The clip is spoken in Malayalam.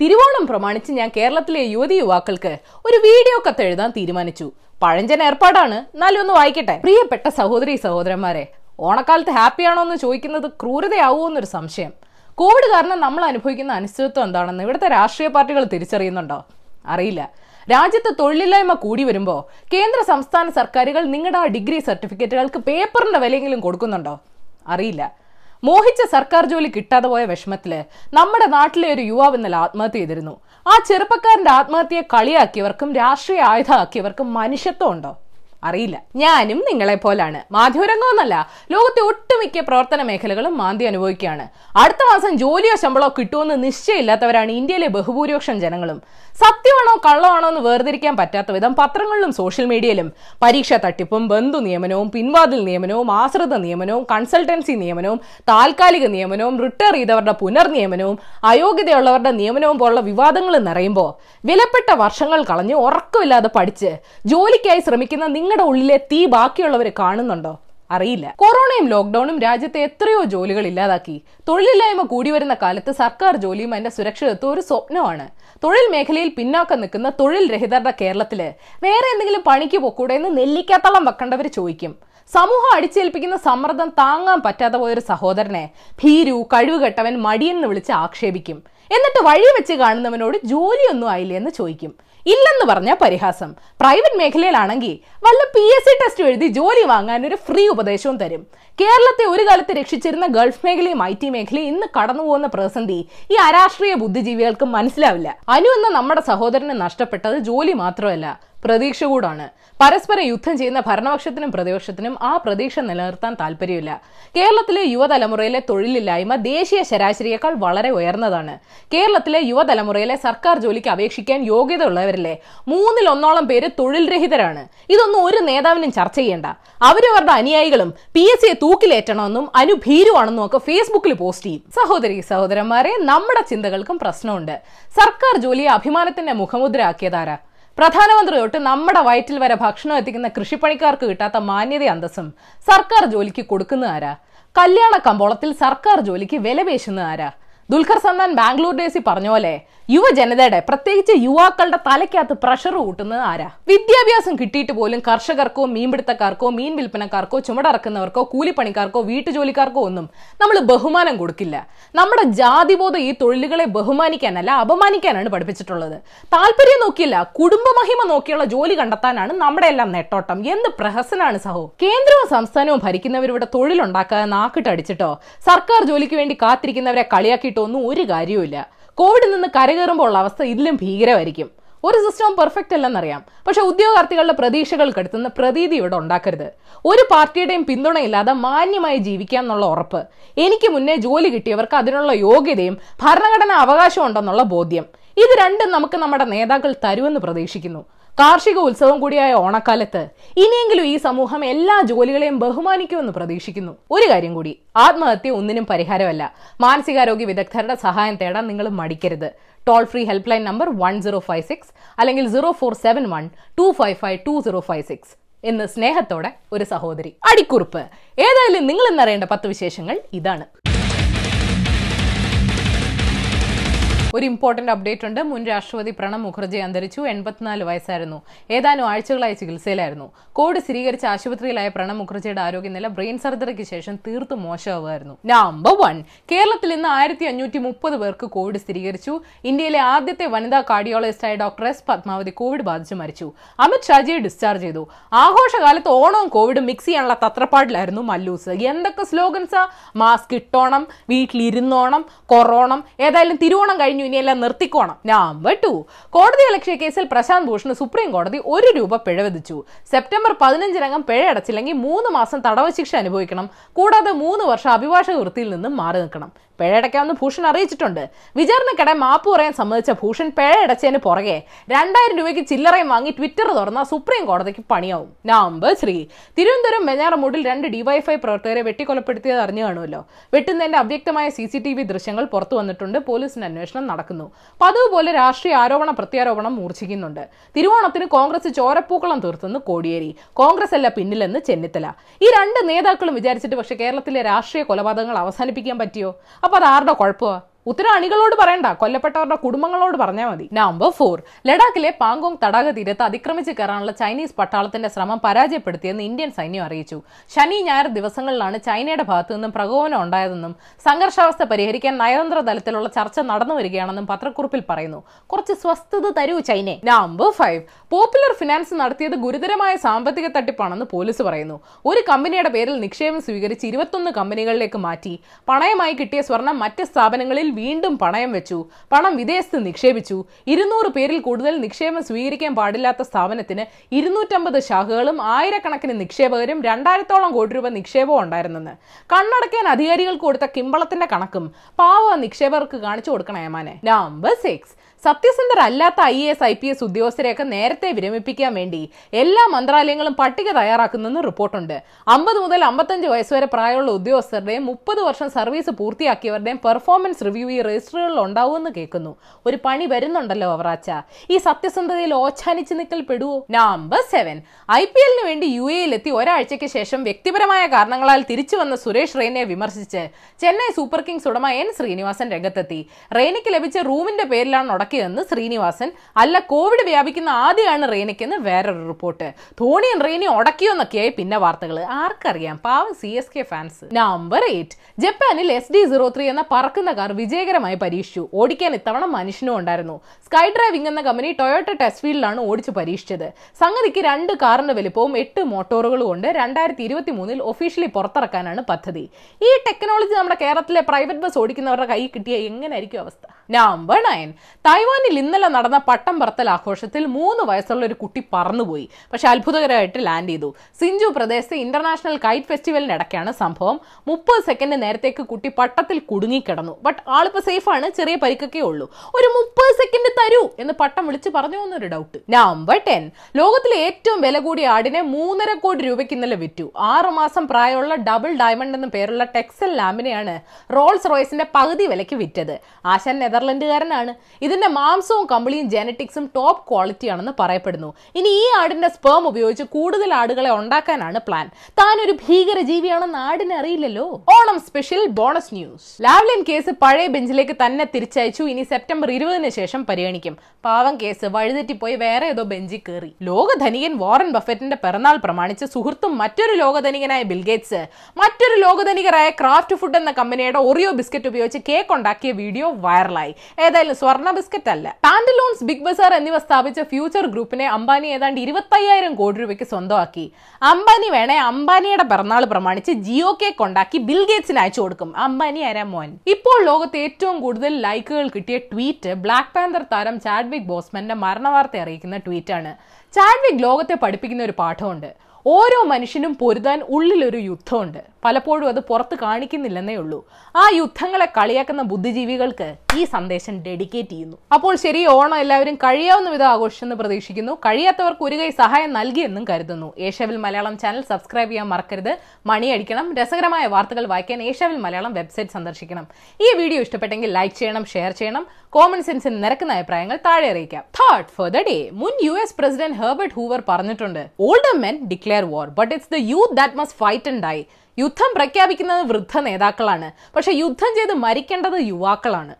തിരുവോണം പ്രമാണിച്ച് ഞാൻ കേരളത്തിലെ യുവതി യുവാക്കൾക്ക് ഒരു വീഡിയോ കത്ത് എഴുതാൻ തീരുമാനിച്ചു. പഴഞ്ചൻ ഏർപ്പാടാണ്. എന്നാലും ഒന്ന് വായിക്കട്ടെ. പ്രിയപ്പെട്ട സഹോദരി സഹോദരന്മാരെ ഓണക്കാലത്ത് ഹാപ്പിയാണോ എന്ന് ചോദിക്കുന്നത് ക്രൂരതയാവുമോ എന്നൊരു സംശയം. കോവിഡ് കാരണം നമ്മൾ അനുഭവിക്കുന്ന അനിശ്ചിതത്വം എന്താണെന്ന് ഇവിടുത്തെ രാഷ്ട്രീയ പാർട്ടികൾ തിരിച്ചറിയുന്നുണ്ടോ? അറിയില്ല. രാജ്യത്ത് തൊഴിലില്ലായ്മ കൂടി വരുമ്പോൾ കേന്ദ്ര സംസ്ഥാന സർക്കാരുകൾ നിങ്ങളുടെ ആ ഡിഗ്രി സർട്ടിഫിക്കറ്റുകൾക്ക് പേപ്പറിന്റെ വിലയെങ്കിലും കൊടുക്കുന്നുണ്ടോ? അറിയില്ല. മോഹിച്ച സർക്കാർ ജോലി കിട്ടാതെ പോയ വിഷമത്തിൽ നമ്മുടെ നാട്ടിലെ ഒരു യുവാവ് ഇന്നലെ ആത്മഹത്യ ചെയ്തിരുന്നു. ആ ചെറുപ്പക്കാരന്റെ ആത്മഹത്യയെ കളിയാക്കിയവർക്കും രാഷ്ട്രീയ ആയുധമാക്കിയവർക്കും മനുഷ്യത്വം ഉണ്ടോ? അറിയില്ല. ഞാനും നിങ്ങളെ പോലാണ്. മാധ്യമരംഗമെന്നല്ല. ലോകത്തെ ഒട്ടുമിക്ക പ്രവർത്തന മേഖലകളും മാന്തി അനുഭവിക്കുകയാണ്. അടുത്ത മാസം ജോലിയോ ശമ്പളമോ കിട്ടുമെന്ന് നിശ്ചയമില്ലാത്തവരാണ് ഇന്ത്യയിലെ ബഹുഭൂരിപക്ഷം ജനങ്ങളും. സത്യമാണോ കള്ളമാണോ എന്ന് വേർതിരിക്കാൻ പറ്റാത്ത വിധം പത്രങ്ങളിലും സോഷ്യൽ മീഡിയയിലും പരീക്ഷാ തട്ടിപ്പും ബന്ധു നിയമനവും പിൻവാതിൽ നിയമനവും ആശ്രിത നിയമനവും കൺസൾട്ടൻസി നിയമനവും താൽക്കാലിക നിയമനവും റിട്ടയർ ചെയ്തവരുടെ പുനർനിയമനവും അയോഗ്യതയുള്ളവരുടെ നിയമനവും പോലുള്ള വിവാദങ്ങൾ നിറയുമ്പോൾ വിലപ്പെട്ട വർഷങ്ങൾ കളഞ്ഞ് ഉറക്കമില്ലാതെ പഠിച്ച് ജോലിക്കായി ശ്രമിക്കുന്ന നിങ്ങളുടെ ഉള്ളിലെ തീ ബാക്കിയുള്ളവരെ കാണുന്നുണ്ടോ? അറിയില്ല. കൊറോണയും ലോക്ക്ഡൌണും രാജ്യത്തെ എത്രയോ ജോലികൾ ഇല്ലാതാക്കി. തൊഴിലില്ലായ്മ കൂടി വരുന്ന കാലത്ത് സർക്കാർ ജോലിയും അതിന്റെ സുരക്ഷിതത്വം ഒരു സ്വപ്നമാണ്. തൊഴിൽ മേഖലയിൽ പിന്നാക്കം നിൽക്കുന്ന തൊഴിൽ രഹിതരുടെ കേരളത്തിൽ വേറെ എന്തെങ്കിലും പണിക്ക് പൊക്കൂടെ എന്ന് നെല്ലിക്കാത്തളം വെക്കേണ്ടവർ ചോദിക്കും. സമൂഹം അടിച്ചേൽപ്പിക്കുന്ന സമ്മർദ്ദം താങ്ങാൻ പറ്റാതെ പോയൊരു സഹോദരനെ ഭീരു കഴിവുകെട്ടവൻ മടിയെന്ന് വിളിച്ച് ആക്ഷേപിക്കും. എന്നിട്ട് വഴി വെച്ച് കാണുന്നവനോട് ജോലിയൊന്നും ആയില്ലേ എന്ന് ചോദിക്കും. ഇല്ലെന്ന് പറഞ്ഞ പരിഹാസം. പ്രൈവറ്റ് മേഖലയിലാണെങ്കിൽ വല്ല പി എസ് സി ടെസ്റ്റ് എഴുതി ജോലി വാങ്ങാൻ ഒരു ഫ്രീ ഉപദേശവും തരും. കേരളത്തെ ഒരു കാലത്ത് രക്ഷിച്ചിരുന്ന ഗൾഫ് മേഖലയും ഐ ടി മേഖലയും ഇന്ന് കടന്നു പോകുന്ന പ്രതിസന്ധി ഈ അരാഷ്ട്രീയ ബുദ്ധിജീവികൾക്ക് മനസ്സിലാവില്ല. അനു എന്ന നമ്മുടെ സഹോദരന് നഷ്ടപ്പെട്ടത് ജോലി മാത്രമല്ല പ്രതീക്ഷ കൂടാണ് പരസ്പരം യുദ്ധം ചെയ്യുന്ന ഭരണപക്ഷത്തിനും പ്രതിപക്ഷത്തിനും ആ പ്രതീക്ഷ നിലനിർത്താൻ താല്പര്യമില്ല. കേരളത്തിലെ യുവതലമുറയിലെ തൊഴിലില്ലായ്മ ദേശീയ ശരാശരിയേക്കാൾ വളരെ ഉയർന്നതാണ്. കേരളത്തിലെ യുവതലമുറയിലെ സർക്കാർ ജോലിക്ക് അപേക്ഷിക്കാൻ യോഗ്യതയുള്ളവരിലെ മൂന്നിൽ ഒന്നോളം പേര് തൊഴിൽ രഹിതരാണ് ഇതൊന്നും ഒരു നേതാവിനും ചർച്ച ചെയ്യേണ്ട. അവരവരുടെ അനുയായികളും പി എസ് സിയെ തൂക്കിലേറ്റണമെന്നും അനുഭീരുവാണെന്നും ഒക്കെ ഫേസ്ബുക്കിൽ പോസ്റ്റ് ചെയ്യും. സഹോദരി സഹോദരന്മാരെ നമ്മുടെ ചിന്തകൾക്കും പ്രശ്നമുണ്ട്. സർക്കാർ ജോലിയെ അഭിമാനത്തിന്റെ മുഖമുദ്ര പ്രധാനമന്ത്രി തൊട്ട് നമ്മുടെ വയറ്റിൽ വരെ ഭക്ഷണം എത്തിക്കുന്ന കൃഷിപ്പണിക്കാർക്ക് കിട്ടാത്ത മാന്യത അന്തസ്സും സർക്കാർ ജോലിക്ക് കൊടുക്കുന്ന ആരാ? കല്യാണ കമ്പോളത്തിൽ സർക്കാർ ജോലിക്ക് വില പേശുന്ന ആരാ? ദുൽഖർ സൽമാൻ ബാംഗ്ലൂർ ഡേസി പറഞ്ഞ പോലെ യുവജനതയുടെ പ്രത്യേകിച്ച് യുവാക്കളുടെ തലയ്ക്കകത്ത് പ്രഷർ കൂട്ടുന്നത് ആരാ? വിദ്യാഭ്യാസം കിട്ടിയിട്ട് പോലും കർഷകർക്കോ മീൻപിടുത്തക്കാർക്കോ മീൻ വിൽപ്പനക്കാർക്കോ ചുമടറക്കുന്നവർക്കോ കൂലിപ്പണിക്കാർക്കോ വീട്ടുജോലിക്കാർക്കോ ഒന്നും നമ്മൾ ബഹുമാനം കൊടുക്കില്ല. നമ്മുടെ ജാതിബോധം ഈ തൊഴിലുകളെ ബഹുമാനിക്കാനല്ല അപമാനിക്കാനാണ് പഠിപ്പിച്ചിട്ടുള്ളത്. താല്പര്യം നോക്കിയില്ല കുടുംബമഹിമ നോക്കിയുള്ള ജോലി കണ്ടെത്താനാണ് നമ്മുടെ എല്ലാം നെട്ടോട്ടം. എന്ത് പ്രഹസനാണ് സഹോ? കേന്ദ്രവും സംസ്ഥാനവും ഭരിക്കുന്നവരിവിടെ തൊഴിലുണ്ടാക്കാതെ നാക്കിട്ടടിച്ചിട്ടോ? സർക്കാർ ജോലിക്ക് വേണ്ടി കാത്തിരിക്കുന്നവരെ കളിയാക്കിയിട്ടോ? ഒന്നും ഒരു കാര്യവുമില്ല. കോവിഡിൽ നിന്ന് കരകയറുമ്പോൾ ഉള്ള അവസ്ഥ ഇതിലും ഭീകരമായിരിക്കും. ഒരു സിസ്റ്റവും പെർഫെക്റ്റ് അല്ലെന്നറിയാം. പക്ഷെ ഉദ്യോഗാർത്ഥികളുടെ പ്രതീക്ഷകൾ കെടുത്തുന്ന പ്രതീതി ഇവിടെ ഉണ്ടാക്കരുത്. ഒരു പാർട്ടിയുടെയും പിന്തുണയില്ലാതെ മാന്യമായി ജീവിക്കാം എന്നുള്ള ഉറപ്പ്. എനിക്ക് മുന്നേ ജോലി കിട്ടിയവർക്ക് അതിനുള്ള യോഗ്യതയും ഭരണഘടനാ അവകാശവും ഉണ്ടെന്നുള്ള ബോധ്യം. ഇത് രണ്ടും നമുക്ക് നമ്മുടെ നേതാക്കൾ തരുമെന്ന് പ്രതീക്ഷിക്കുന്നു. കാർഷിക ഉത്സവം കൂടിയായ ഓണക്കാലത്ത് ഇനിയെങ്കിലും ഈ സമൂഹം എല്ലാ ജോലികളെയും ബഹുമാനിക്കുമെന്ന് പ്രതീക്ഷിക്കുന്നു. ഒരു കാര്യം കൂടി ആത്മഹത്യ ഒന്നിനും പരിഹാരമല്ല. മാനസികാരോഗ്യ വിദഗ്ധരുടെ സഹായം തേടാൻ നിങ്ങൾ മടിക്കരുത്. Toll free helpline number one zero five six അല്ലെങ്കിൽ zero four seven one two five five two zero five six എന്ന് സ്നേഹത്തോടെ ഒരു സഹോദരി. അടിക്കുറിപ്പ്. ഏതായാലും നിങ്ങൾ എന്നറിയേണ്ട പത്ത് വിശേഷങ്ങൾ ഇതാണ്. ഒരു ഇമ്പോർട്ടന്റ് അപ്ഡേറ്റ് ഉണ്ട്. മുൻ രാഷ്ട്രപതി പ്രണബ് മുഖർജി അന്തരിച്ചു. എൺപത്തിനാല് വയസ്സായിരുന്നു. ഏതാനും ആഴ്ചകളായി ചികിത്സയിലായിരുന്നു. കോവിഡ് സ്ഥിരീകരിച്ച ആശുപത്രിയിലായ പ്രണബ് മുഖർജിയുടെ ആരോഗ്യനില ബ്രെയിൻ സർജറിക്ക് ശേഷം തീർത്തും മോശമാവുമായിരുന്നു. നമ്പർ വൺ കേരളത്തിൽ ഇന്ന് ആയിരത്തി അഞ്ഞൂറ്റി മുപ്പത് പേർക്ക് കോവിഡ് സ്ഥിരീകരിച്ചു. ഇന്ത്യയിലെ ആദ്യത്തെ വനിതാ കാർഡിയോളജിസ്റ്റായ ഡോക്ടർ എസ് പത്മാവതി കോവിഡ് ബാധിച്ച് മരിച്ചു. അമിത് ഷാജിയെ ഡിസ്ചാർജ് ചെയ്തു. ആഘോഷകാലത്ത് ഓണവും കോവിഡും മിക്സ് ചെയ്യാനുള്ള തത്രപ്പാടിലായിരുന്നു മല്ലൂസ് എന്തൊക്കെ സ്ലോഗൻസാ മാസ്ക് ഇട്ടോണം വീട്ടിലിരുന്നോണം കൊറോണം. ഏതായാലും തിരുവോണം കഴിഞ്ഞു. ഇനിയെല്ലാം നിർത്തിക്കോണം. നമ്പർ ടു കോടതി അലക്ഷ്യ കേസിൽ പ്രശാന്ത് ഭൂഷണ് സുപ്രീം കോടതി ഒരു രൂപ പിഴ വിധിച്ചു സെപ്റ്റംബർ പതിനഞ്ചിനകം പിഴ അടച്ചില്ലെങ്കിൽ മൂന്ന് മാസം തടവ ശിക്ഷ അനുഭവിക്കണം. കൂടാതെ മൂന്ന് വർഷം അഭിഭാഷക വൃത്തിയിൽ നിന്നും മാറി നിൽക്കണം. പിഴയടയ്ക്കാമെന്ന് ഭൂഷൺ അറിയിച്ചിട്ടുണ്ട്. വിചാരണക്കിടെ മാപ്പ് പറയാൻ സമ്മതിച്ച ഭൂഷൺ പിഴയടച്ചതിന് പുറകെ രണ്ടായിരം രൂപയ്ക്ക് ചില്ലറയും വാങ്ങി ട്വിറ്റർ തുറന്ന സുപ്രീം കോടതിക്ക് പണിയാവും. നമ്പർ ശ്രീ തിരുവനന്തപുരം മെഞ്ഞാറമൂടിൽ രണ്ട് ഡിവൈഫൈ പ്രവർത്തകരെ വെട്ടിക്കൊലപ്പെടുത്തിയത് അറിഞ്ഞു കാണുമല്ലോ. വെട്ടുന്നതിന്റെ അവ്യക്തമായ സി ദൃശ്യങ്ങൾ പുറത്തു വന്നിട്ടുണ്ട്. പോലീസിന്റെ അന്വേഷണം നടക്കുന്നു. പതിവ് പോലെ രാഷ്ട്രീയ ആരോപണ പ്രത്യാരോപണം മൂർച്ഛിക്കുന്നുണ്ട്. തിരുവോണത്തിന് കോൺഗ്രസ് ചോരപ്പൂക്കളം തീർത്തെന്ന് കോടിയേരി കോൺഗ്രസ് അല്ല പിന്നിലെന്ന് ചെന്നിത്തല. ഈ രണ്ട് നേതാക്കളും വിചാരിച്ചിട്ട് പക്ഷേ കേരളത്തിലെ രാഷ്ട്രീയ കൊലപാതകങ്ങൾ അവസാനിപ്പിക്കാൻ പറ്റിയോ? അപ്പൊ അത് ആരുടെ കുഴപ്പമാ? ഉത്തരം അണികളോട് പറയണ്ട. കൊല്ലപ്പെട്ടവരുടെ കുടുംബങ്ങളോട് പറഞ്ഞാൽ മതി. നമ്പർ ഫോർ ലഡാക്കിലെ പാങ്കോങ് തടാക തീരത്ത് അതിക്രമിച്ച് കയറാനുള്ള ചൈനീസ് പട്ടാളത്തിന്റെ ശ്രമം പരാജയപ്പെടുത്തിയെന്ന് ഇന്ത്യൻ സൈന്യം അറിയിച്ചു. ശനി ഞായർ ദിവസങ്ങളിലാണ് ചൈനയുടെ ഭാഗത്തു നിന്നും പ്രകോപനം ഉണ്ടായതെന്നും സംഘർഷാവസ്ഥ പരിഹരിക്കാൻ നയതന്ത്ര തലത്തിലുള്ള ചർച്ച നടന്നു വരികയാണെന്നും പത്രക്കുറിപ്പിൽ പറയുന്നു. കുറച്ച് സ്വസ്ഥത തരൂ China. Number five Popular Finance നടത്തിയത് ഗുരുതരമായ സാമ്പത്തിക തട്ടിപ്പാണെന്ന് പോലീസ് പറയുന്നു. ഒരു കമ്പനിയുടെ പേരിൽ നിക്ഷേപം സ്വീകരിച്ച് ഇരുപത്തൊന്ന് കമ്പനികളിലേക്ക് മാറ്റി. പണയമായി കിട്ടിയ സ്വർണം മറ്റ് സ്ഥാപനങ്ങളിൽ വീണ്ടും പണയം വെച്ചു. പണം വിദേശത്ത് നിക്ഷേപിച്ചു. ഇരുന്നൂറ് പേരിൽ കൂടുതൽ നിക്ഷേപം സ്വീകരിക്കാൻ പാടില്ലാത്ത സ്ഥാപനത്തിന് ഇരുന്നൂറ്റമ്പത് ശാഖകളും ആയിരക്കണക്കിന് നിക്ഷേപകരും രണ്ടായിരത്തോളം കോടി രൂപ നിക്ഷേപവും ഉണ്ടായിരുന്നെന്ന്. കണ്ണടക്കാൻ അധികാരികൾക്ക് കൊടുത്ത കിമ്പളത്തിന്റെ കണക്കും പാവ നിക്ഷേപകർക്ക് കാണിച്ചു കൊടുക്കണേ number six സത്യസന്ധരല്ലാത്ത I A S I P S ഉദ്യോഗസ്ഥരെയൊക്കെ നേരത്തെ വിരമിപ്പിക്കാൻ വേണ്ടി എല്ലാ മന്ത്രാലയങ്ങളും പട്ടിക തയ്യാറാക്കുന്നെന്ന് റിപ്പോർട്ടുണ്ട്. അമ്പത് മുതൽ അമ്പത്തഞ്ച് വയസ്സുവരെ പ്രായമുള്ള ഉദ്യോഗസ്ഥരുടെയും മുപ്പത് വർഷം സർവീസ് പൂർത്തിയാക്കിയവരുടെയും പെർഫോമൻസ് റിവ്യൂ ഈ രജിസ്റ്ററുകളിൽ ഉണ്ടാവുമെന്ന് കേൾക്കുന്നു. ഒരു പണി വരുന്നുണ്ടല്ലോ അവറാച്ച. ഈ സത്യസന്ധതയിൽ ഓച്ഛാനിച്ച് നിൽക്കൽ പെടുവോ? നമ്പർ സെവൻ ഐ പി എല്ലിന് വേണ്ടി യു എയിലെത്തി ഒരാഴ്ചയ്ക്ക് ശേഷം വ്യക്തിപരമായ കാരണങ്ങളാൽ തിരിച്ചു വന്ന സുരേഷ് റെയ്നയെ വിമർശിച്ച് ചെന്നൈ സൂപ്പർ കിങ്സ് ഉടമ എൻ ശ്രീനിവാസൻ രംഗത്തെത്തി. റെയ്നയ്ക്ക് ലഭിച്ച റൂമിന്റെ പേരിലാണ് ഉടക്കിയതെന്ന് ശ്രീനിവാസൻ അല്ല കോവിഡ് വ്യാപിക്കുന്ന ആദ്യമാണ് റെയ്നയ്ക്കെന്ന് വേറൊരു റിപ്പോർട്ട്. ധോണിയും റെയ്നയും ഉടക്കിയോന്നൊക്കെയായി പിന്നെ വാർത്തകൾ ആർക്കറിയാം? പാവം C S K fans number eight ജപ്പാനിൽ എസ് ഡി സീറോ ത്രീ എന്ന പറക്കുന്ന കാർ വിജയകരമായി പരീക്ഷിച്ചു. ഓടിക്കാൻ ഇത്തവണ മനുഷ്യനും ഉണ്ടായിരുന്നു. സ്കൈ ഡ്രൈവിംഗ് എന്ന കമ്പനി ടൊയോട്ട ടെസ്റ്റ് ഫീൽഡിലാണ് ഓടിച്ചു പരീക്ഷിച്ചത്. സംഗതിക്ക് രണ്ട് കാറിന്റെ വലിപ്പവും എട്ട് മോട്ടോറുകളും കൊണ്ട് രണ്ടായിരത്തി ഇരുപത്തി മൂന്നിൽ ഒഫീഷ്യലി പുറത്തിറക്കാനാണ് പദ്ധതി. ഈ ടെക്നോളജി നമ്മുടെ കേരളത്തിലെ പ്രൈവറ്റ് ബസ് ഓടിക്കുന്നവരുടെ കൈ കിട്ടിയ എങ്ങനെയായിരിക്കും അവസ്ഥ? Number nine. തായ്വാനിൽ ഇന്നലെ നടന്ന പട്ടം പറത്തൽ ആഘോഷത്തിൽ മൂന്ന് വയസ്സുള്ള ഒരു കുട്ടി പറന്നുപോയി. പക്ഷെ അത്ഭുതകരമായിട്ട് ലാൻഡ് ചെയ്തു. സിഞ്ചു പ്രദേശത്ത് ഇന്റർനാഷണൽ കൈറ്റ് ഫെസ്റ്റിവലിനിടയ്ക്കാണ് സംഭവം. മുപ്പത് സെക്കൻഡ് നേരത്തേക്ക് കുട്ടി പട്ടത്തിൽ കുടുങ്ങിക്കിടന്നു. ബട്ട് ആളിപ്പോ സേഫ് ആണ് ചെറിയ പരിക്കൊക്കെ ഉള്ളൂ. ഒരു മുപ്പത് സെക്കൻഡ് തരൂ എന്ന് പട്ടം വിളിച്ച് പറഞ്ഞു എന്നൊരു ഡൗട്ട് നമ്പർ ടെൻ. ലോകത്തിലെ ഏറ്റവും വില കൂടിയ ആടിനെ മൂന്നര കോടി രൂപയ്ക്ക് ഇന്നലെ വിറ്റു. ആറ് മാസം പ്രായമുള്ള ഡബിൾ ഡയമണ്ട് എന്ന പേരുള്ള ടെക്സൽ ലാമ്പിനെയാണ് റോൾസ് റോയ്സിന്റെ പകുതി വിലയ്ക്ക് വിറ്റത്. ആശാൻ നെതർലൻഡുകാരനാണ്. ഇതിന്റെ മാംസവും കമ്പിളിയും ജെനറ്റിക്സും ടോപ്പ് ക്വാളിറ്റി ആണെന്ന് പറയപ്പെടുന്നു. ഇനി ഈ ആടിന്റെ സ്പേം ഉപയോഗിച്ച് കൂടുതൽ ആടുകളെ ഉണ്ടാക്കാനാണ് പ്ലാൻ താൻ ഒരു ഭീകര ജീവിയാണെന്ന് ആടിനെ അറിയില്ലല്ലോ. Onam special bonus news Lavalin case പഴയ ബെഞ്ചിലേക്ക് തന്നെ തിരിച്ചയച്ചു. ഇനി സെപ്റ്റംബർ ഇരുപതിന് ശേഷം പരിഗണിക്കും. പാവം കേസ് വഴിതെറ്റിപ്പോയി വേറെ ഏതോ ബെഞ്ചിൽ കയറി ലോക ധനികൻ വാറൻ ബഫറ്റിന്റെ പിറന്നാൾ പ്രമാണിച്ച് സുഹൃത്തും മറ്റൊരു ലോകധനികനായ ബിൽഗേറ്റ്സ് മറ്റൊരു ലോകധനികരായ ക്രാഫ്റ്റ് ഫുഡ് എന്ന കമ്പനിയുടെ ഒറിയോ ബിസ്ക്കറ്റ് ഉപയോഗിച്ച് കേക്ക് ഉണ്ടാക്കിയ വീഡിയോ വൈറലായി ഏതായാലും സ്വർണ ബിസ്ക്കറ്റ് അല്ല. പാൻഡലോൺസ് ബിഗ് ബസാർ എന്നിവ സ്ഥാപിച്ച ഫ്യൂച്ചർ ഗ്രൂപ്പിനെ അംബാനി ഏതാണ്ട് ഇരുപത്തയ്യായിരം കോടി രൂപയ്ക്ക് സ്വന്തമാക്കി. അംബാനി വേണേ അംബാനിയുടെ പിറന്നാൾ പ്രമാണിച്ച് ജിയോ കേക്ക് ഉണ്ടാക്കി ബിൽ ഗേറ്റ്സിന് അയച്ചു കൊടുക്കും. അംബാനി ആരാ മോൻ? ഇപ്പോൾ ലോകത്ത് ഏറ്റവും കൂടുതൽ ലൈക്കുകൾ കിട്ടിയ ട്വീറ്റ് ബ്ലാക്ക് പാന്തർ താരം ചാഡ്വിക് ബോസ്മന്റെ മരണവാർത്ത അറിയിക്കുന്ന ട്വീറ്റ് ആണ് ചാഡ്വിക് ലോകത്തെ പഠിപ്പിക്കുന്ന ഒരു പാഠമുണ്ട് ഓരോ മനുഷ്യനും പൊരുതാൻ ഉള്ളിലൊരു യുദ്ധമുണ്ട് പലപ്പോഴും അത് പുറത്ത് കാണിക്കുന്നില്ലെന്നേ ഉള്ളൂ. ആ യുദ്ധങ്ങളെ കളിയാക്കുന്ന ബുദ്ധിജീവികൾക്ക് ഈ സന്ദേശം ഡെഡിക്കേറ്റ് ചെയ്യുന്നു. അപ്പോൾ ശരി ഓണം എല്ലാവരും കഴിയാവുന്ന വിധം ആഘോഷിച്ചെന്ന് പ്രതീക്ഷിക്കുന്നു. കഴിയാത്തവർക്ക് ഒരു കൈ സഹായം നൽകിയെന്നും കരുതുന്നു. ഏഷ്യാവിൽ മലയാളം ചാനൽ സബ്സ്ക്രൈബ് ചെയ്യാൻ മറക്കരുത്. മണിയടിക്കണം രസകരമായ വാർത്തകൾ വായിക്കാൻ ഏഷ്യാവിൽ മലയാളം വെബ്സൈറ്റ് സന്ദർശിക്കണം. ഈ വീഡിയോ ഇഷ്ടപ്പെട്ടെങ്കിൽ ലൈക്ക് ചെയ്യണം ഷെയർ ചെയ്യണം. കോമൺ സെൻസിന് നിരക്കുന്ന അഭിപ്രായങ്ങൾ താഴെ അറിയിക്കാം. തേർഡ് ഫോർ ദ ഡേ മുൻ U S president Herbert Hoover പറഞ്ഞിട്ടുണ്ട് older men declare war but it's the youth that must fight and die യുദ്ധം പ്രഖ്യാപിക്കുന്നത് വൃദ്ധ നേതാക്കളാണ്. പക്ഷെ യുദ്ധം ചെയ്ത് മരിക്കേണ്ടത് യുവാക്കളാണ്.